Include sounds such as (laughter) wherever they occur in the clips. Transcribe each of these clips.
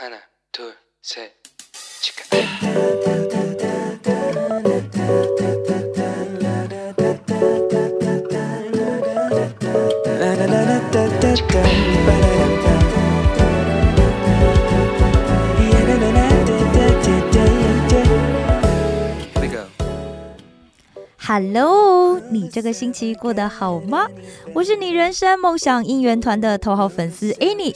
하나, 둘, 셋, 치카. Hello，你这个星期过得好吗？我是你人生梦想应援团的头号粉丝 Any。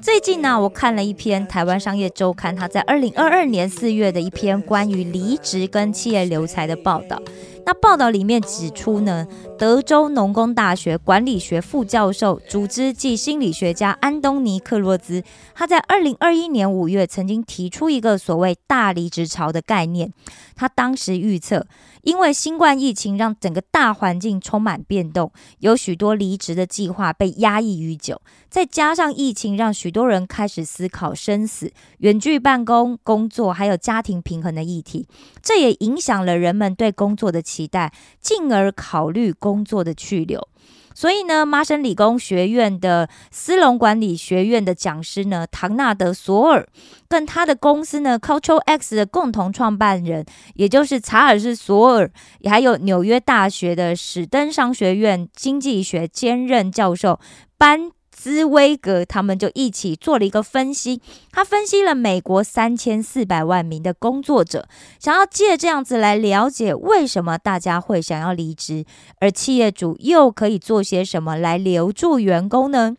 最近呢，我看了一篇台湾商业周刊，他在二零二二年四月的一篇关于离职跟企业留才的报道。那报道里面指出呢，德州农工大学管理学副教授、组织暨心理学家安东尼克洛兹，他在二零二一年五月曾经提出一个所谓“大离职潮”的概念。他当时预测，因为新冠疫情让整个大环境充满变动，有许多离职的计划被压抑已久，再加上疫情让许多人开始思考生死、远距办公、工作还有家庭平衡的议题，这也影响了人们对工作的期待，进而考虑工作的去留。所以呢，麻省理工学院的斯隆管理学院的讲师呢，唐纳德·索尔，跟他的公司呢 Cultural X 的共同创办人，也就是查尔斯·索尔，还有纽约大学的史登商学院经济学兼任教授班。斯威格他们就一起做了一个分析，他分析了美国三千四百万名的工作者，想要借这样子来了解为什么大家会想要离职，而企业主又可以做些什么来留住员工呢？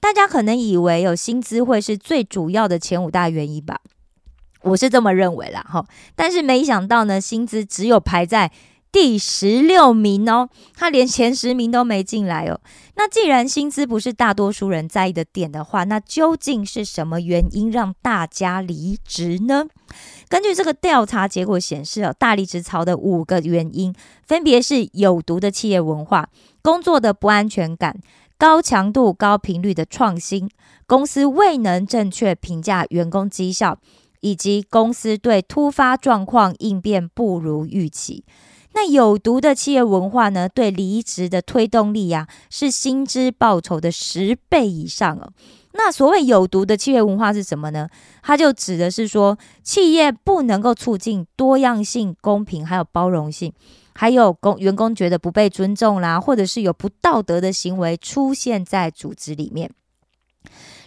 大家可能以为有薪资会是最主要的前五大原因吧，我是这么认为啦，哈，但是没想到呢，薪资只有排在。第十六名哦，他连前十名都没进来哦。那既然薪资不是大多数人在意的点的话，那究竟是什么原因让大家离职呢？根据这个调查结果显示哦，大离职潮的五个原因分别是有毒的企业文化、工作的不安全感、高强度、高频率的创新、公司未能正确评价员工绩效，以及公司对突发状况应变不如预期。那有毒的企业文化呢？对离职的推动力呀，是薪资报酬的十倍以上哦。那所谓有毒的企业文化是什么呢？它就指的是说，企业不能够促进多样性、公平还有包容性，还有工员工觉得不被尊重啦，或者是有不道德的行为出现在组织里面。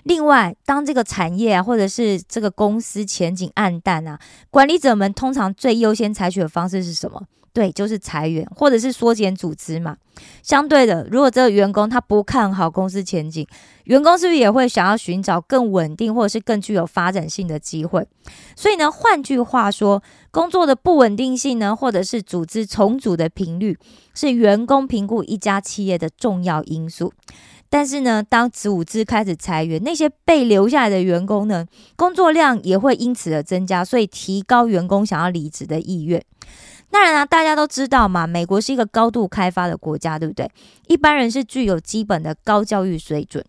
另外，当这个产业啊，或者是这个公司前景暗淡啊，管理者们通常最优先采取的方式是什么？对，就是裁员，或者是缩减组织嘛。相对的，如果这个员工他不看好公司前景，员工是不是也会想要寻找更稳定或者是更具有发展性的机会？所以呢，换句话说，工作的不稳定性呢，或者是组织重组的频率，是员工评估一家企业的重要因素。但是呢，当组织开始裁员，那些被留下来的员工呢，工作量也会因此而增加，所以提高员工想要离职的意愿。当然啊，大家都知道嘛，美国是一个高度开发的国家，对不对？一般人是具有基本的高教育水准。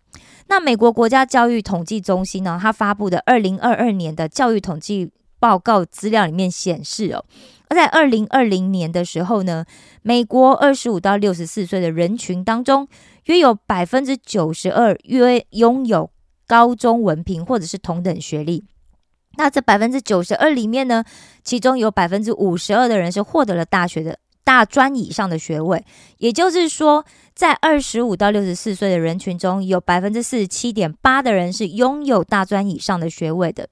那美国国家教育统计中心呢，它发布的二零二二年的教育统计报告资料里面显示哦，而在二零二零年的时候呢，美国二十五到六十四岁的人群当中，约有百分之九十二约拥有高中文凭或者是同等学历。那这百分之九十二里面呢，其中有百分之五十二的人是获得了大学的大专以上的学位，也就是说，在二十五到六十四岁的人群中，有百分之四十七点八的人是拥有大专以上的学位的。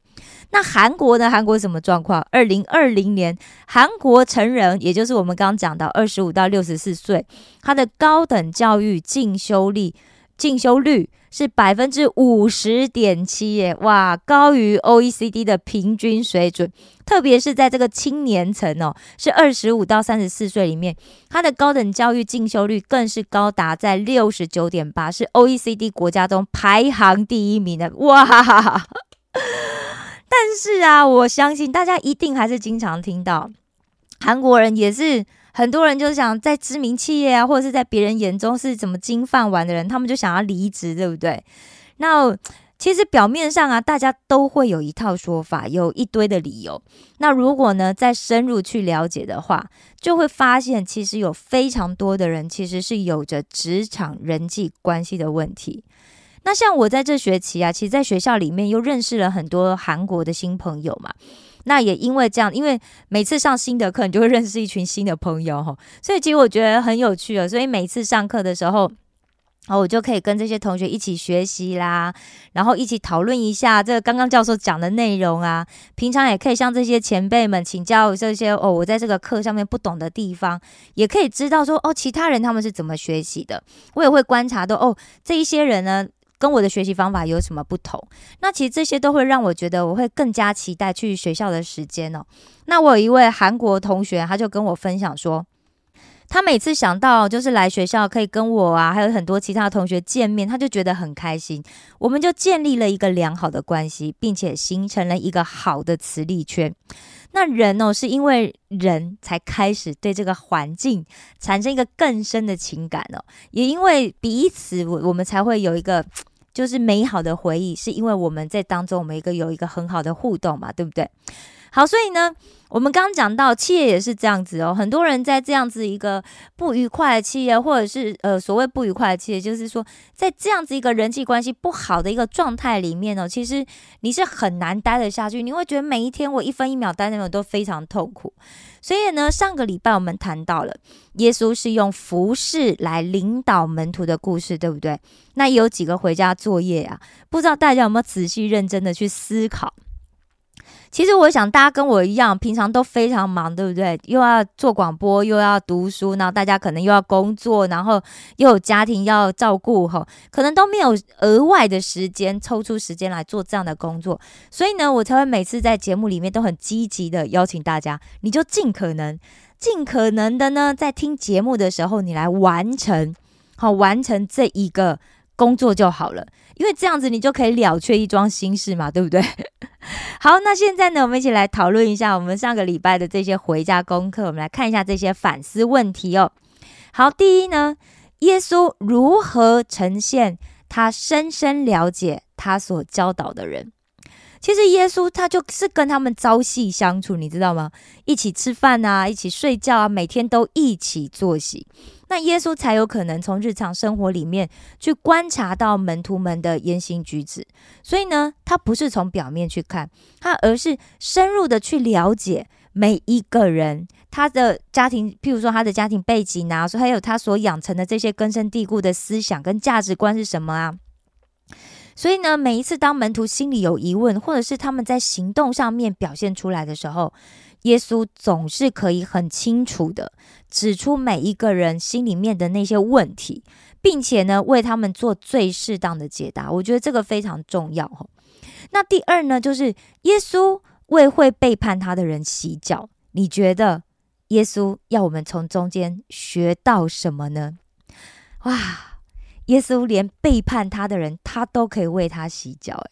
那韩国呢？韩国什么状况？二零二零年，韩国成人，也就是我们刚刚讲到二十五到六十四岁，他的高等教育进修率进修率。是百分之五十点七耶，哇，高于 OECD 的平均水准。特别是在这个青年层哦，是二十五到三十四岁里面，他的高等教育进修率更是高达在六十九点八，是 OECD 国家中排行第一名的哇！(laughs) 但是啊，我相信大家一定还是经常听到韩国人也是。很多人就想在知名企业啊，或者是在别人眼中是怎么金饭碗的人，他们就想要离职，对不对？那其实表面上啊，大家都会有一套说法，有一堆的理由。那如果呢，再深入去了解的话，就会发现其实有非常多的人其实是有着职场人际关系的问题。那像我在这学期啊，其实在学校里面又认识了很多韩国的新朋友嘛。那也因为这样，因为每次上新的课，你就会认识一群新的朋友哈。(laughs) 所以其实我觉得很有趣哦。所以每次上课的时候，然后我就可以跟这些同学一起学习啦，然后一起讨论一下这个刚刚教授讲的内容啊。平常也可以向这些前辈们请教这些哦，我在这个课上面不懂的地方，也可以知道说哦，其他人他们是怎么学习的。我也会观察到哦，这一些人呢。跟我的学习方法有什么不同？那其实这些都会让我觉得我会更加期待去学校的时间哦。那我有一位韩国同学，他就跟我分享说，他每次想到就是来学校可以跟我啊，还有很多其他同学见面，他就觉得很开心。我们就建立了一个良好的关系，并且形成了一个好的磁力圈。那人哦，是因为人才开始对这个环境产生一个更深的情感哦，也因为彼此，我我们才会有一个。就是美好的回忆，是因为我们在当中，我们一个有一个很好的互动嘛，对不对？好，所以呢，我们刚刚讲到企业也是这样子哦。很多人在这样子一个不愉快的企业，或者是呃所谓不愉快的企业，就是说在这样子一个人际关系不好的一个状态里面呢，其实你是很难待得下去。你会觉得每一天我一分一秒待那种都非常痛苦。所以呢，上个礼拜我们谈到了耶稣是用服饰来领导门徒的故事，对不对？那有几个回家作业啊？不知道大家有没有仔细认真的去思考？其实我想，大家跟我一样，平常都非常忙，对不对？又要做广播，又要读书，然后大家可能又要工作，然后又有家庭要照顾，哈，可能都没有额外的时间抽出时间来做这样的工作。所以呢，我才会每次在节目里面都很积极的邀请大家，你就尽可能、尽可能的呢，在听节目的时候，你来完成，好，完成这一个工作就好了。因为这样子，你就可以了却一桩心事嘛，对不对？(laughs) 好，那现在呢，我们一起来讨论一下我们上个礼拜的这些回家功课。我们来看一下这些反思问题哦。好，第一呢，耶稣如何呈现他深深了解他所教导的人？其实耶稣他就是跟他们朝夕相处，你知道吗？一起吃饭啊，一起睡觉啊，每天都一起作息。那耶稣才有可能从日常生活里面去观察到门徒们的言行举止。所以呢，他不是从表面去看他，而是深入的去了解每一个人他的家庭，譬如说他的家庭背景啊，说还有他所养成的这些根深蒂固的思想跟价值观是什么啊？所以呢，每一次当门徒心里有疑问，或者是他们在行动上面表现出来的时候，耶稣总是可以很清楚的指出每一个人心里面的那些问题，并且呢，为他们做最适当的解答。我觉得这个非常重要哈。那第二呢，就是耶稣为会背叛他的人洗脚。你觉得耶稣要我们从中间学到什么呢？哇！耶稣连背叛他的人，他都可以为他洗脚。诶，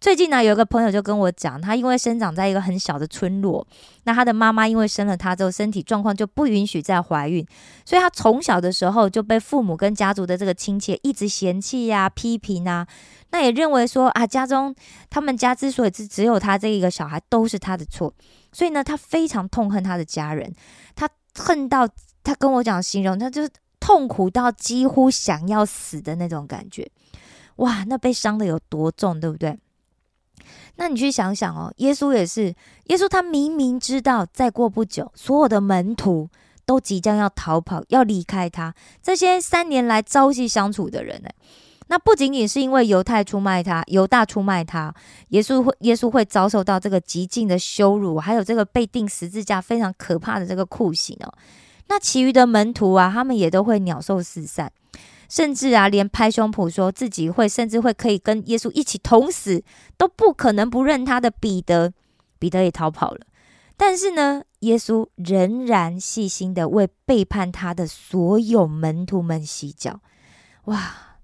最近呢，有一个朋友就跟我讲，他因为生长在一个很小的村落，那他的妈妈因为生了他之后，身体状况就不允许再怀孕，所以他从小的时候就被父母跟家族的这个亲戚一直嫌弃呀、批评啊，那也认为说啊，家中他们家之所以只只有他这一个小孩，都是他的错，所以呢，他非常痛恨他的家人，他恨到他跟我讲形容，他就。痛苦到几乎想要死的那种感觉，哇，那被伤的有多重，对不对？那你去想想哦，耶稣也是，耶稣他明明知道再过不久，所有的门徒都即将要逃跑，要离开他。这些三年来朝夕相处的人呢，那不仅仅是因为犹太出卖他，犹大出卖他，耶稣会耶稣会遭受到这个极尽的羞辱，还有这个被钉十字架非常可怕的这个酷刑哦。那其余的门徒啊，他们也都会鸟兽四散，甚至啊，连拍胸脯说自己会，甚至会可以跟耶稣一起同死，都不可能不认他的彼得。彼得也逃跑了，但是呢，耶稣仍然细心的为背叛他的所有门徒们洗脚。哇，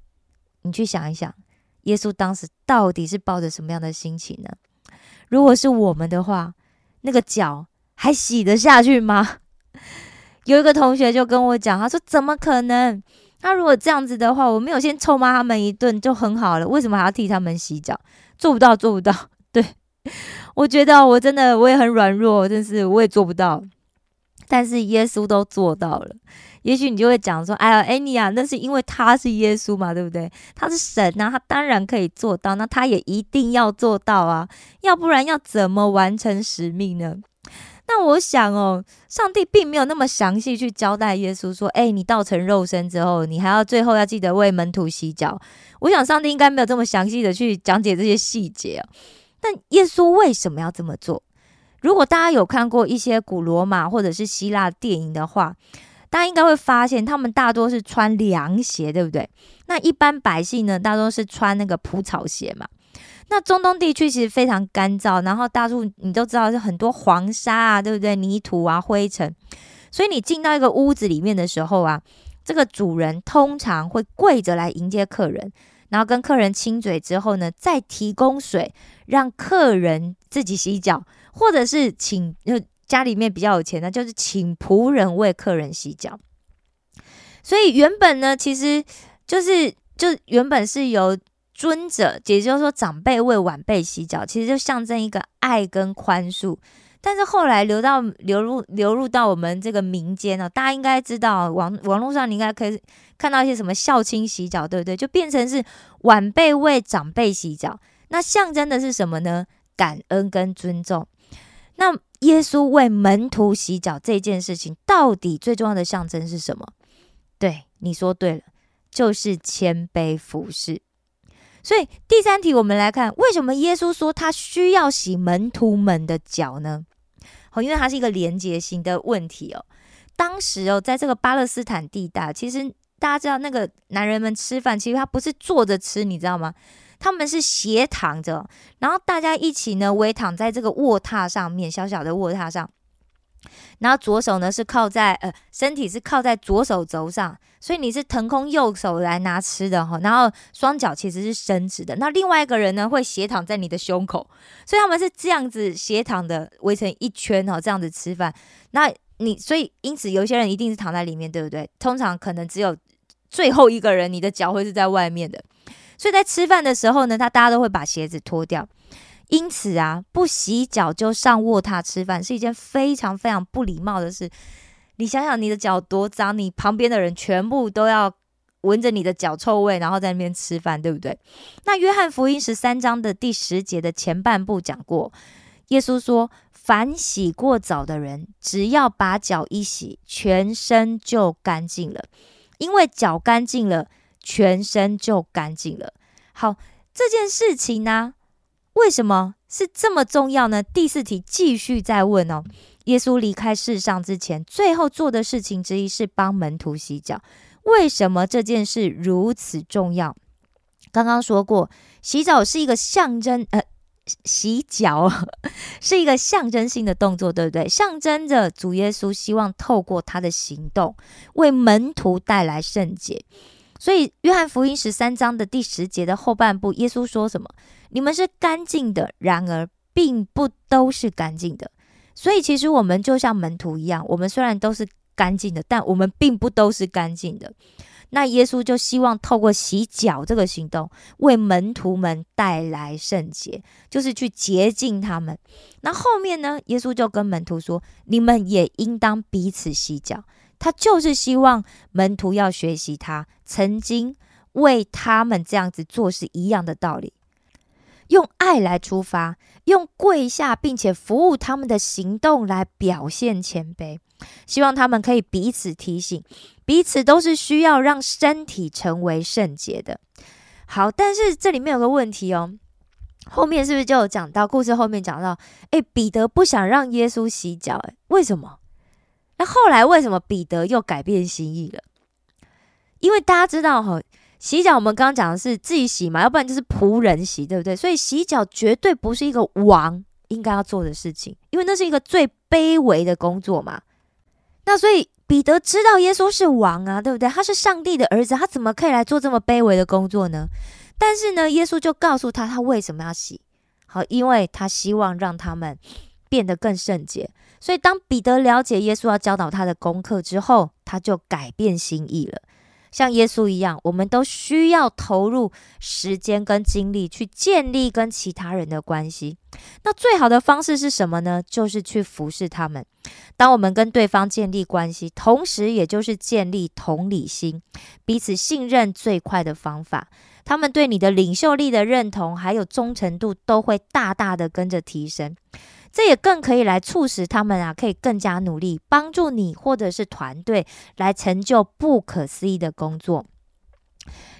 你去想一想，耶稣当时到底是抱着什么样的心情呢？如果是我们的话，那个脚还洗得下去吗？(laughs) 有一个同学就跟我讲，他说：“怎么可能？他如果这样子的话，我没有先臭骂他们一顿就很好了，为什么还要替他们洗脚？做不到，做不到。(laughs) 对我觉得我真的我也很软弱，真是我也做不到。但是耶稣都做到了，也许你就会讲说：“哎呀，安妮啊，那是因为他是耶稣嘛，对不对？他是神啊，他当然可以做到，那他也一定要做到啊，要不然要怎么完成使命呢？”那我想哦，上帝并没有那么详细去交代耶稣说：“哎，你道成肉身之后，你还要最后要记得为门徒洗脚。”我想上帝应该没有这么详细的去讲解这些细节。但耶稣为什么要这么做？如果大家有看过一些古罗马或者是希腊电影的话，大家应该会发现，他们大多是穿凉鞋，对不对？那一般百姓呢，大多是穿那个蒲草鞋嘛。那中东地区其实非常干燥，然后大陆你都知道是很多黄沙啊，对不对？泥土啊，灰尘。所以你进到一个屋子里面的时候啊，这个主人通常会跪着来迎接客人，然后跟客人亲嘴之后呢，再提供水让客人自己洗脚，或者是请就家里面比较有钱的，就是请仆人为客人洗脚。所以原本呢，其实就是就原本是由尊者，也就是说长辈为晚辈洗脚，其实就象征一个爱跟宽恕。但是后来流到流入流入到我们这个民间呢，大家应该知道网网络上你应该可以看到一些什么孝亲洗脚，对不对？就变成是晚辈为长辈洗脚，那象征的是什么呢？感恩跟尊重。那耶稣为门徒洗脚这件事情，到底最重要的象征是什么？对，你说对了，就是谦卑服侍。所以第三题，我们来看为什么耶稣说他需要洗门徒们的脚呢？好，因为它是一个连接性的问题哦。当时哦，在这个巴勒斯坦地带，其实大家知道，那个男人们吃饭，其实他不是坐着吃，你知道吗？他们是斜躺着，然后大家一起呢围躺在这个卧榻上面，小小的卧榻上。然后左手呢是靠在呃身体是靠在左手肘上，所以你是腾空右手来拿吃的哈。然后双脚其实是伸直的。那另外一个人呢会斜躺在你的胸口，所以他们是这样子斜躺的围成一圈哦，这样子吃饭。那你所以因此有些人一定是躺在里面，对不对？通常可能只有最后一个人，你的脚会是在外面的。所以在吃饭的时候呢，他大家都会把鞋子脱掉。因此啊，不洗脚就上卧榻吃饭是一件非常非常不礼貌的事。你想想，你的脚多脏，你旁边的人全部都要闻着你的脚臭味，然后在那边吃饭，对不对？那约翰福音十三章的第十节的前半部讲过，耶稣说：“凡洗过澡的人，只要把脚一洗，全身就干净了，因为脚干净了，全身就干净了。”好，这件事情呢？为什么是这么重要呢？第四题继续再问哦。耶稣离开世上之前，最后做的事情之一是帮门徒洗脚。为什么这件事如此重要？刚刚说过，洗澡是一个象征，呃，洗脚 (laughs) 是一个象征性的动作，对不对？象征着主耶稣希望透过他的行动，为门徒带来圣洁。所以，约翰福音十三章的第十节的后半部，耶稣说什么？你们是干净的，然而并不都是干净的。所以，其实我们就像门徒一样，我们虽然都是干净的，但我们并不都是干净的。那耶稣就希望透过洗脚这个行动，为门徒们带来圣洁，就是去洁净他们。那后面呢？耶稣就跟门徒说：“你们也应当彼此洗脚。”他就是希望门徒要学习他曾经为他们这样子做是一样的道理，用爱来出发，用跪下并且服务他们的行动来表现谦卑，希望他们可以彼此提醒，彼此都是需要让身体成为圣洁的。好，但是这里面有个问题哦，后面是不是就有讲到故事后面讲到，诶，彼得不想让耶稣洗脚，诶，为什么？后来为什么彼得又改变心意了？因为大家知道哈，洗脚我们刚刚讲的是自己洗嘛，要不然就是仆人洗，对不对？所以洗脚绝对不是一个王应该要做的事情，因为那是一个最卑微的工作嘛。那所以彼得知道耶稣是王啊，对不对？他是上帝的儿子，他怎么可以来做这么卑微的工作呢？但是呢，耶稣就告诉他，他为什么要洗？好，因为他希望让他们变得更圣洁。所以，当彼得了解耶稣要教导他的功课之后，他就改变心意了。像耶稣一样，我们都需要投入时间跟精力去建立跟其他人的关系。那最好的方式是什么呢？就是去服侍他们。当我们跟对方建立关系，同时也就是建立同理心、彼此信任最快的方法。他们对你的领袖力的认同，还有忠诚度，都会大大的跟着提升。这也更可以来促使他们啊，可以更加努力，帮助你或者是团队来成就不可思议的工作。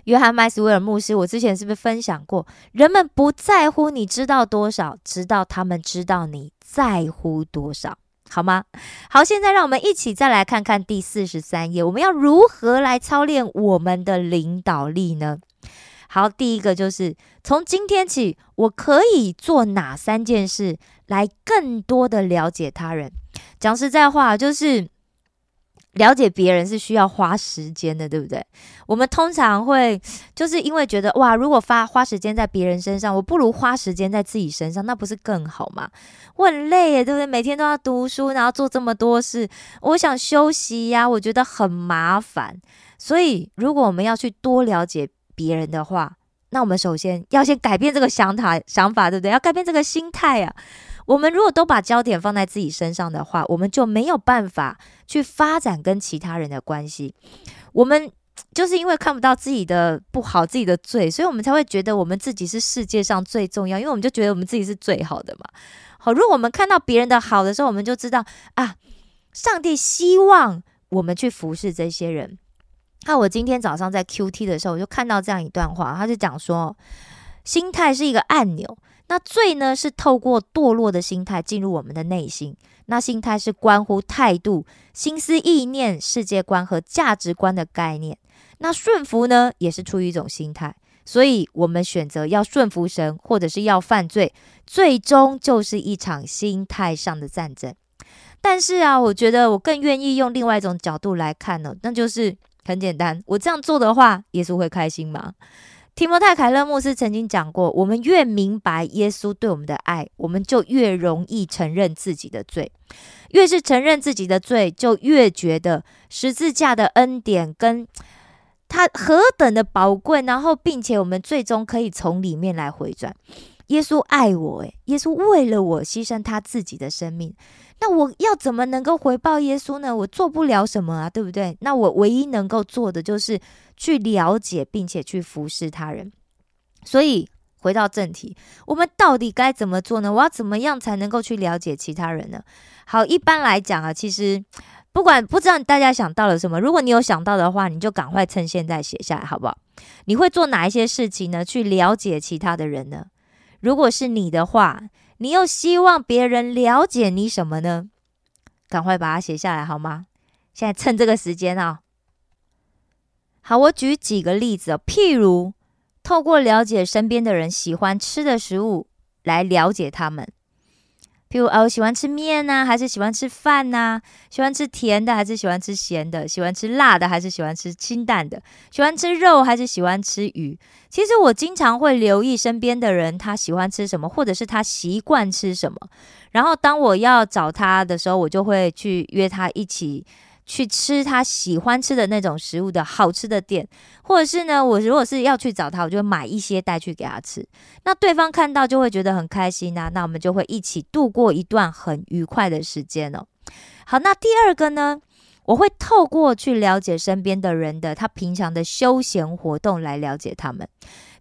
约翰麦斯威尔牧师，我之前是不是分享过？人们不在乎你知道多少，直到他们知道你在乎多少，好吗？好，现在让我们一起再来看看第四十三页，我们要如何来操练我们的领导力呢？好，第一个就是从今天起，我可以做哪三件事来更多的了解他人？讲实在话，就是了解别人是需要花时间的，对不对？我们通常会就是因为觉得哇，如果花花时间在别人身上，我不如花时间在自己身上，那不是更好吗？我很累耶，对不对？每天都要读书，然后做这么多事，我想休息呀，我觉得很麻烦。所以，如果我们要去多了解，别人的话，那我们首先要先改变这个想法，想法对不对？要改变这个心态啊！我们如果都把焦点放在自己身上的话，我们就没有办法去发展跟其他人的关系。我们就是因为看不到自己的不好、自己的罪，所以我们才会觉得我们自己是世界上最重要，因为我们就觉得我们自己是最好的嘛。好，如果我们看到别人的好的时候，我们就知道啊，上帝希望我们去服侍这些人。那我今天早上在 Q T 的时候，我就看到这样一段话，他就讲说，心态是一个按钮，那罪呢是透过堕落的心态进入我们的内心，那心态是关乎态度、心思、意念、世界观和价值观的概念，那顺服呢也是出于一种心态，所以我们选择要顺服神，或者是要犯罪，最终就是一场心态上的战争。但是啊，我觉得我更愿意用另外一种角度来看呢，那就是。很简单，我这样做的话，耶稣会开心吗？提摩太·凯勒牧师曾经讲过，我们越明白耶稣对我们的爱，我们就越容易承认自己的罪。越是承认自己的罪，就越觉得十字架的恩典跟他何等的宝贵，然后并且我们最终可以从里面来回转。耶稣爱我，诶，耶稣为了我牺牲他自己的生命。那我要怎么能够回报耶稣呢？我做不了什么啊，对不对？那我唯一能够做的就是去了解，并且去服侍他人。所以回到正题，我们到底该怎么做呢？我要怎么样才能够去了解其他人呢？好，一般来讲啊，其实不管不知道大家想到了什么，如果你有想到的话，你就赶快趁现在写下来，好不好？你会做哪一些事情呢？去了解其他的人呢？如果是你的话。你又希望别人了解你什么呢？赶快把它写下来好吗？现在趁这个时间啊！好，我举几个例子哦，譬如透过了解身边的人喜欢吃的食物来了解他们。譬如我，喜欢吃面呢，还是喜欢吃饭呢？喜欢吃甜的，还是喜欢吃咸的？喜欢吃辣的，还是喜欢吃清淡的？喜欢吃肉，还是喜欢吃鱼？其实我经常会留意身边的人，他喜欢吃什么，或者是他习惯吃什么。然后当我要找他的时候，我就会去约他一起。去吃他喜欢吃的那种食物的好吃的店，或者是呢，我如果是要去找他，我就买一些带去给他吃。那对方看到就会觉得很开心啊，那我们就会一起度过一段很愉快的时间哦。好，那第二个呢，我会透过去了解身边的人的他平常的休闲活动来了解他们。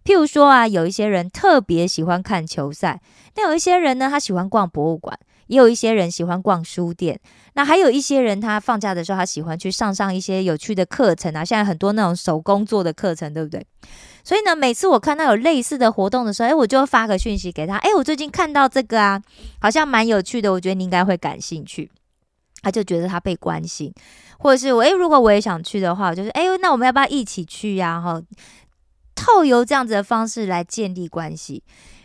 譬如说啊，有一些人特别喜欢看球赛，那有一些人呢，他喜欢逛博物馆。也有一些人喜欢逛书店，那还有一些人他放假的时候，他喜欢去上上一些有趣的课程啊。现在很多那种手工做的课程，对不对？所以呢，每次我看到有类似的活动的时候，哎，我就发个讯息给他，哎，我最近看到这个啊，好像蛮有趣的，我觉得你应该会感兴趣。他就觉得他被关心，或者是我，哎，如果我也想去的话，就是哎，那我们要不要一起去呀？哈，透由这样子的方式来建立关系。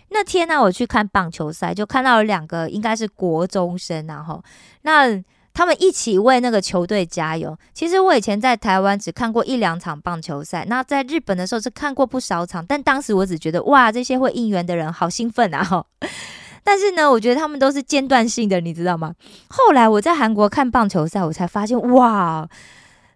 那天呢，我去看棒球赛，就看到了两个应该是国中生，然后那他们一起为那个球队加油。其实我以前在台湾只看过一两场棒球赛，那在日本的时候是看过不少场，但当时我只觉得哇，这些会应援的人好兴奋啊！哈，(laughs) 但是呢，我觉得他们都是间断性的，你知道吗？后来我在韩国看棒球赛，我才发现哇，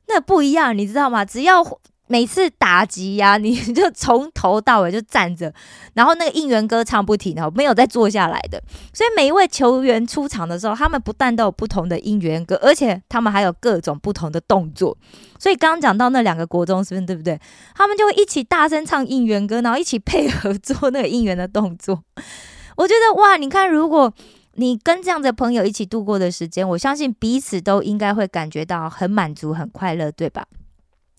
那不一样，你知道吗？只要每次打击呀，(laughs) 你就从头到尾就站着，然后那个应援歌唱不停哦，没有再坐下来的。所以每一位球员出场的时候，他们不但都有不同的应援歌，而且他们还有各种不同的动作。所以刚刚讲到那两个国中生，对不对？他们就会一起大声唱应援歌，然后一起配合做那个应援的动作。(laughs) 我觉得哇，你看，如果你跟这样的朋友一起度过的时间，我相信彼此都应该会感觉到很满足、很快乐，对吧？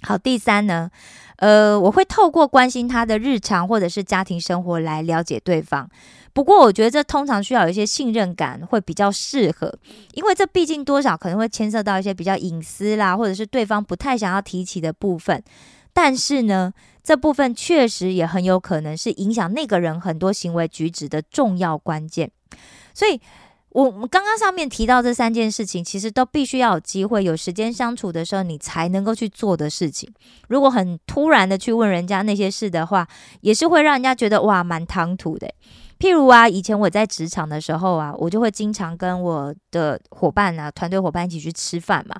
好，第三呢，呃，我会透过关心他的日常或者是家庭生活来了解对方。不过，我觉得这通常需要有一些信任感，会比较适合，因为这毕竟多少可能会牵涉到一些比较隐私啦，或者是对方不太想要提起的部分。但是呢，这部分确实也很有可能是影响那个人很多行为举止的重要关键。所以。我们刚刚上面提到这三件事情，其实都必须要有机会、有时间相处的时候，你才能够去做的事情。如果很突然的去问人家那些事的话，也是会让人家觉得哇，蛮唐突的。譬如啊，以前我在职场的时候啊，我就会经常跟我的伙伴啊、团队伙伴一起去吃饭嘛，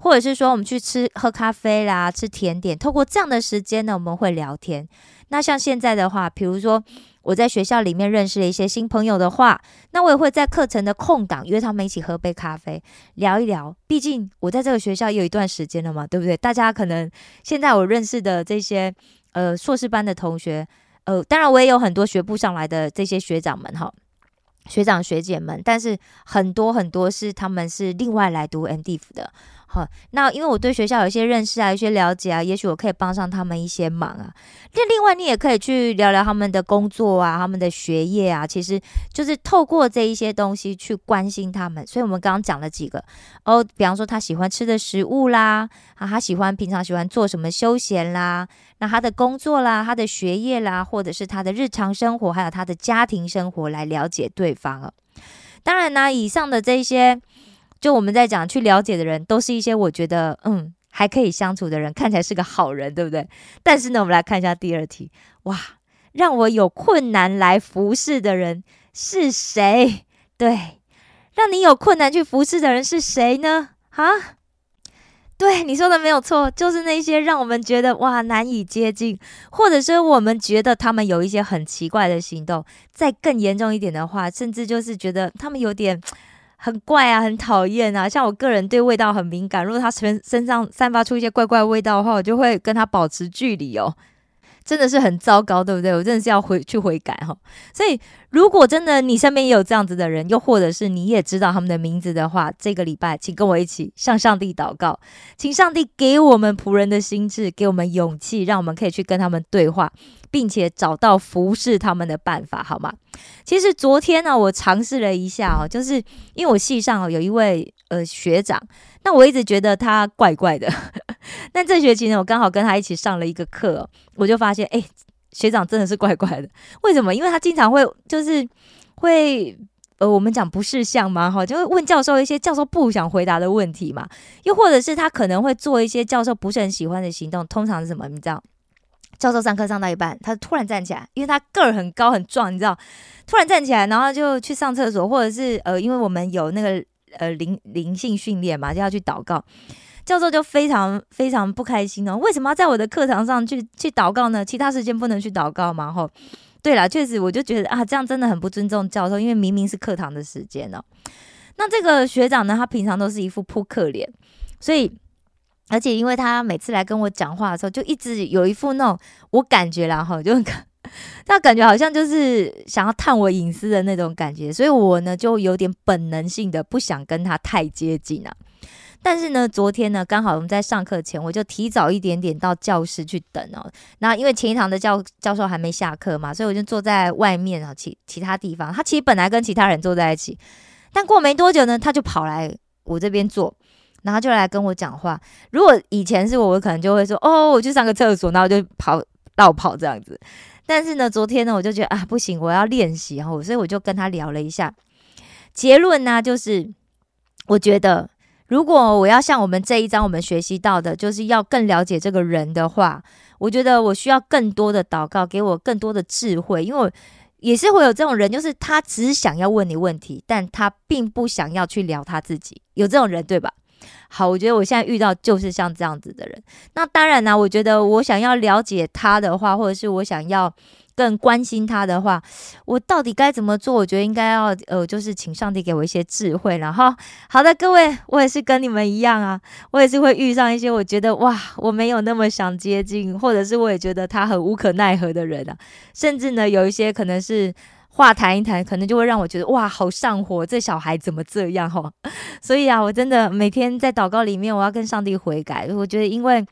或者是说我们去吃喝咖啡啦、吃甜点，透过这样的时间呢，我们会聊天。那像现在的话，比如说。我在学校里面认识了一些新朋友的话，那我也会在课程的空档约他们一起喝杯咖啡，聊一聊。毕竟我在这个学校也有一段时间了嘛，对不对？大家可能现在我认识的这些呃硕士班的同学，呃，当然我也有很多学不上来的这些学长们哈，学长学姐们，但是很多很多是他们是另外来读 n d f 的。好，那因为我对学校有一些认识啊，一些了解啊，也许我可以帮上他们一些忙啊。那另外，你也可以去聊聊他们的工作啊，他们的学业啊，其实就是透过这一些东西去关心他们。所以我们刚刚讲了几个哦，比方说他喜欢吃的食物啦，啊，他喜欢平常喜欢做什么休闲啦，那他的工作啦，他的学业啦，或者是他的日常生活，还有他的家庭生活，来了解对方啊。当然呢，以上的这些。就我们在讲去了解的人，都是一些我觉得嗯还可以相处的人，看起来是个好人，对不对？但是呢，我们来看一下第二题，哇，让我有困难来服侍的人是谁？对，让你有困难去服侍的人是谁呢？啊，对，你说的没有错，就是那些让我们觉得哇难以接近，或者是我们觉得他们有一些很奇怪的行动，再更严重一点的话，甚至就是觉得他们有点。很怪啊，很讨厌啊！像我个人对味道很敏感，如果他身身上散发出一些怪怪味道的话，我就会跟他保持距离哦。真的是很糟糕，对不对？我真的是要回去悔改哈。所以，如果真的你身边也有这样子的人，又或者是你也知道他们的名字的话，这个礼拜请跟我一起向上帝祷告，请上帝给我们仆人的心智，给我们勇气，让我们可以去跟他们对话，并且找到服侍他们的办法，好吗？其实昨天呢，我尝试了一下哦，就是因为我系上有一位呃学长，那我一直觉得他怪怪的。(laughs) 但这学期呢，我刚好跟他一起上了一个课，我就发现，哎，学长真的是怪怪的。为什么？因为他经常会就是会呃，我们讲不识相嘛，哈，就会问教授一些教授不想回答的问题嘛。又或者是他可能会做一些教授不是很喜欢的行动，通常是什么？你知道，教授上课上到一半，他突然站起来，因为他个儿很高很壮，你知道，突然站起来，然后就去上厕所，或者是呃，因为我们有那个呃灵灵性训练嘛，就要去祷告。教授就非常非常不开心哦，为什么要在我的课堂上去去祷告呢？其他时间不能去祷告吗？吼，对了，确实我就觉得啊，这样真的很不尊重教授，因为明明是课堂的时间哦。那这个学长呢，他平常都是一副扑克脸，所以而且因为他每次来跟我讲话的时候，就一直有一副那种我感觉然后就他感觉好像就是想要探我隐私的那种感觉，所以我呢就有点本能性的不想跟他太接近啊。但是呢，昨天呢，刚好我们在上课前，我就提早一点点到教室去等哦。那因为前一堂的教教授还没下课嘛，所以我就坐在外面啊，其其他地方。他其实本来跟其他人坐在一起，但过没多久呢，他就跑来我这边坐，然后就来跟我讲话。如果以前是我，我可能就会说哦，我去上个厕所，然后就跑绕跑这样子。但是呢，昨天呢，我就觉得啊，不行，我要练习哦，所以我就跟他聊了一下。结论呢，就是我觉得。如果我要像我们这一章我们学习到的，就是要更了解这个人的话，我觉得我需要更多的祷告，给我更多的智慧，因为也是会有这种人，就是他只想要问你问题，但他并不想要去聊他自己，有这种人对吧？好，我觉得我现在遇到就是像这样子的人。那当然呢，我觉得我想要了解他的话，或者是我想要。更关心他的话，我到底该怎么做？我觉得应该要呃，就是请上帝给我一些智慧。然后，好的，各位，我也是跟你们一样啊，我也是会遇上一些我觉得哇，我没有那么想接近，或者是我也觉得他很无可奈何的人啊。甚至呢，有一些可能是话谈一谈，可能就会让我觉得哇，好上火，这小孩怎么这样哈？(laughs) 所以啊，我真的每天在祷告里面，我要跟上帝悔改。我觉得，因为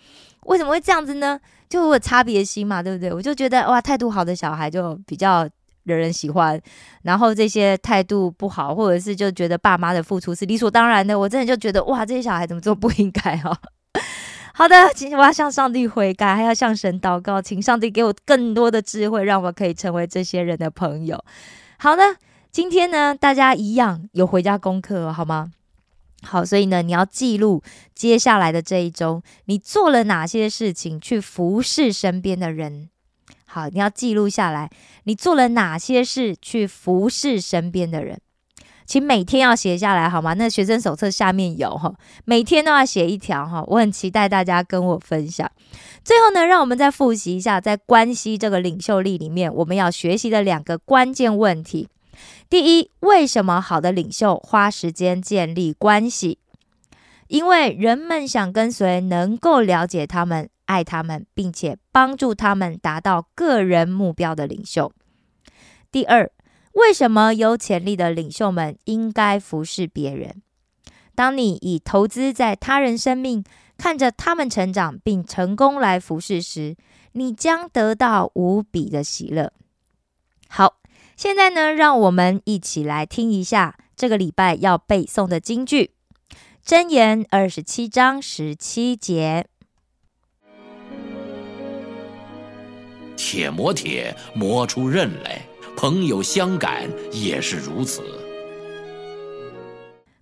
为什么会这样子呢？就我差别心嘛，对不对？我就觉得哇，态度好的小孩就比较惹人喜欢，然后这些态度不好，或者是就觉得爸妈的付出是理所当然的，我真的就觉得哇，这些小孩怎么做不应该哦。(laughs) 好的，今天我要向上帝悔改，还要向神祷告，请上帝给我更多的智慧，让我可以成为这些人的朋友。好的，今天呢，大家一样有回家功课好吗？好，所以呢，你要记录接下来的这一周，你做了哪些事情去服侍身边的人。好，你要记录下来，你做了哪些事去服侍身边的人，请每天要写下来，好吗？那学生手册下面有哈，每天都要写一条哈。我很期待大家跟我分享。最后呢，让我们再复习一下，在关系这个领袖力里面，我们要学习的两个关键问题。第一，为什么好的领袖花时间建立关系？因为人们想跟随能够了解他们、爱他们，并且帮助他们达到个人目标的领袖。第二，为什么有潜力的领袖们应该服侍别人？当你以投资在他人生命，看着他们成长并成功来服侍时，你将得到无比的喜乐。好。现在呢，让我们一起来听一下这个礼拜要背诵的京句，《箴言》二十七章十七节：“铁磨铁，磨出刃来；朋友相感也是如此。”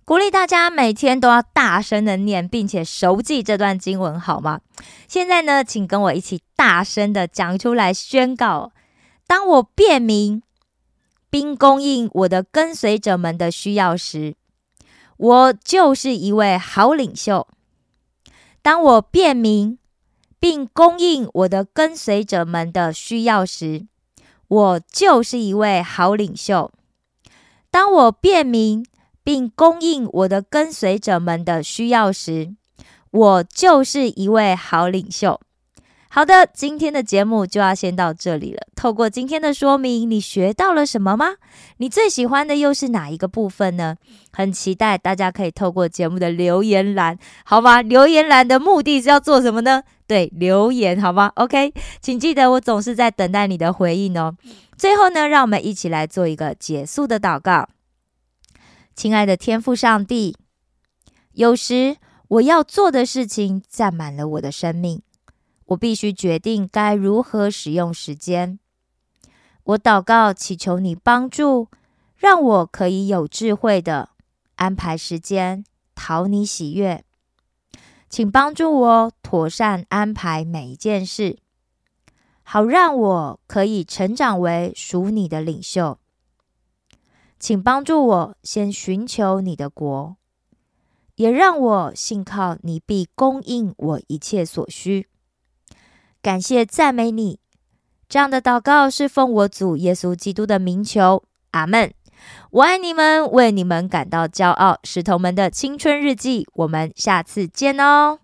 鼓励大家每天都要大声的念，并且熟记这段经文，好吗？现在呢，请跟我一起大声的讲出来，宣告：当我辨明。并供应我的跟随者们的需要时，我就是一位好领袖。当我辨明并供应我的跟随者们的需要时，我就是一位好领袖。当我辨明并供应我的跟随者们的需要时，我就是一位好领袖。好的，今天的节目就要先到这里了。透过今天的说明，你学到了什么吗？你最喜欢的又是哪一个部分呢？很期待大家可以透过节目的留言栏，好吗？留言栏的目的是要做什么呢？对，留言，好吗？OK，请记得我总是在等待你的回应哦。最后呢，让我们一起来做一个结束的祷告。亲爱的天父上帝，有时我要做的事情占满了我的生命。我必须决定该如何使用时间。我祷告，祈求你帮助，让我可以有智慧的安排时间，讨你喜悦。请帮助我妥善安排每一件事，好让我可以成长为属你的领袖。请帮助我先寻求你的国，也让我信靠你必供应我一切所需。感谢赞美你，这样的祷告是奉我主耶稣基督的名求，阿门。我爱你们，为你们感到骄傲。石头们的青春日记，我们下次见哦。